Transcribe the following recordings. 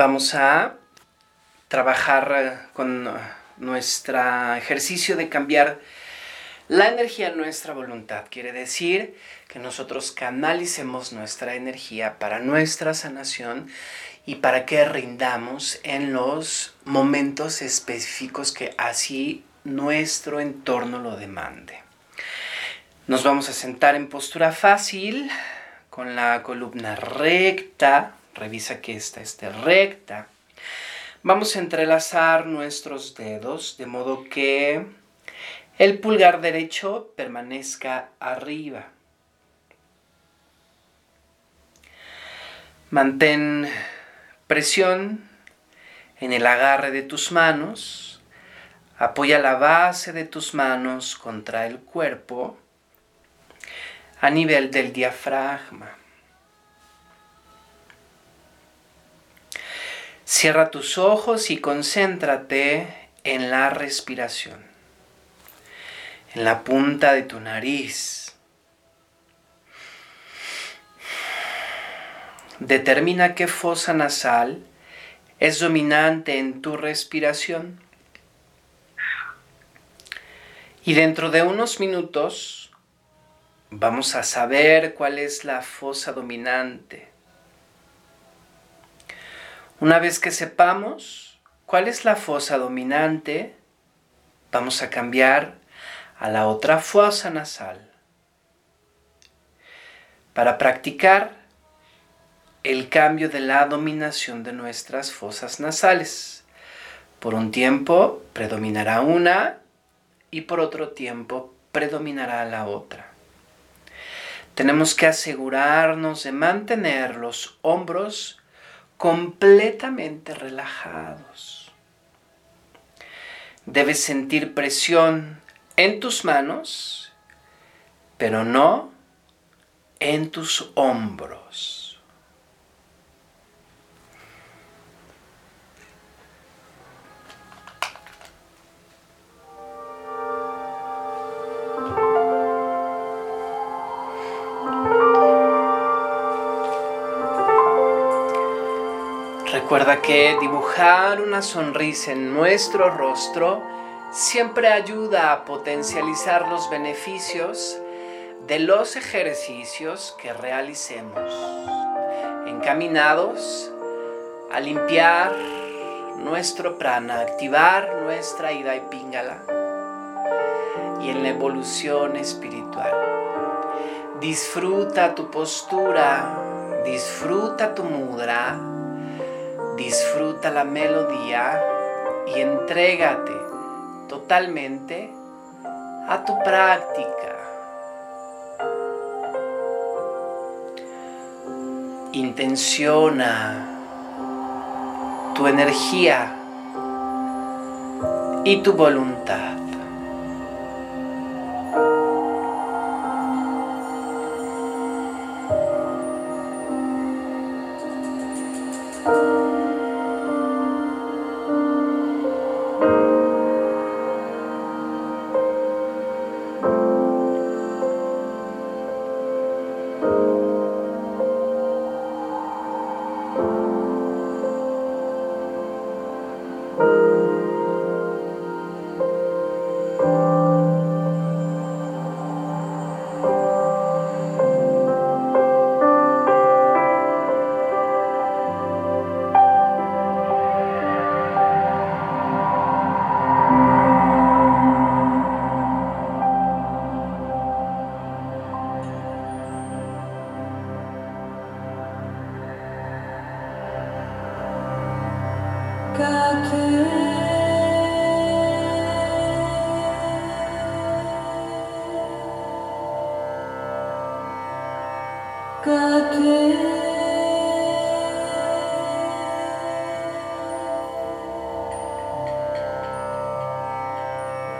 vamos a trabajar eh, con nuestro ejercicio de cambiar la energía en nuestra voluntad. Quiere decir que nosotros canalicemos nuestra energía para nuestra sanación y para que rindamos en los momentos específicos que así nuestro entorno lo demande. Nos vamos a sentar en postura fácil, con la columna recta. Revisa que esta esté recta. Vamos a entrelazar nuestros dedos de modo que el pulgar derecho permanezca arriba. Mantén presión en el agarre de tus manos. Apoya la base de tus manos contra el cuerpo a nivel del diafragma. Cierra tus ojos y concéntrate en la respiración, en la punta de tu nariz. Determina qué fosa nasal es dominante en tu respiración. Y dentro de unos minutos vamos a saber cuál es la fosa dominante. Una vez que sepamos cuál es la fosa dominante, vamos a cambiar a la otra fosa nasal. Para practicar el cambio de la dominación de nuestras fosas nasales. Por un tiempo predominará una y por otro tiempo predominará la otra. Tenemos que asegurarnos de mantener los hombros completamente relajados. Debes sentir presión en tus manos, pero no en tus hombros. Recuerda que dibujar una sonrisa en nuestro rostro siempre ayuda a potencializar los beneficios de los ejercicios que realicemos, encaminados a limpiar nuestro prana, activar nuestra ida y pingala y en la evolución espiritual. Disfruta tu postura, disfruta tu mudra disfruta la melodía y entrégate totalmente a tu práctica. Intenciona tu energía y tu voluntad.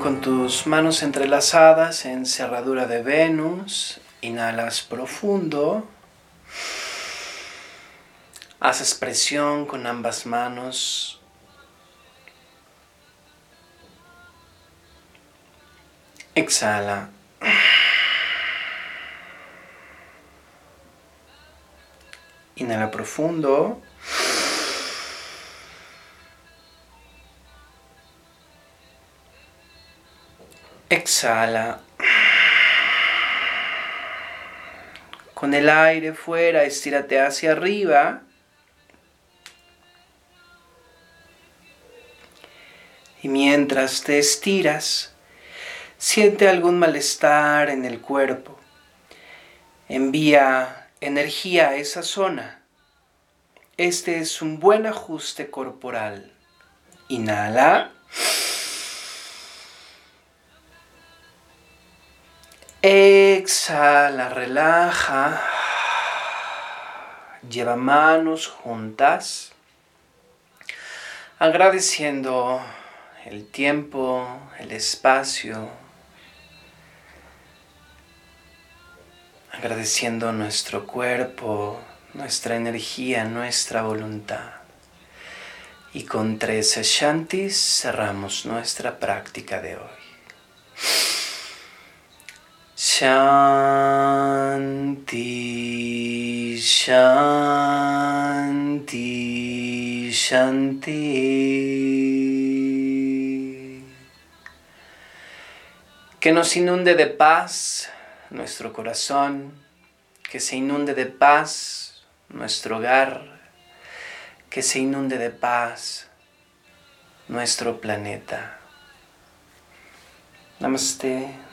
con tus manos entrelazadas en cerradura de Venus, inhalas profundo. Haces presión con ambas manos. Exhala. Inhala profundo. Exhala. Con el aire fuera, estírate hacia arriba. Y mientras te estiras, siente algún malestar en el cuerpo. Envía energía a esa zona. Este es un buen ajuste corporal. Inhala. Exhala, relaja. Lleva manos juntas. Agradeciendo el tiempo, el espacio. Agradeciendo nuestro cuerpo, nuestra energía, nuestra voluntad. Y con tres shantis cerramos nuestra práctica de hoy. Shanti, Shanti, Shanti. Que nos inunde de paz nuestro corazón, que se inunde de paz nuestro hogar, que se inunde de paz nuestro planeta. Namaste.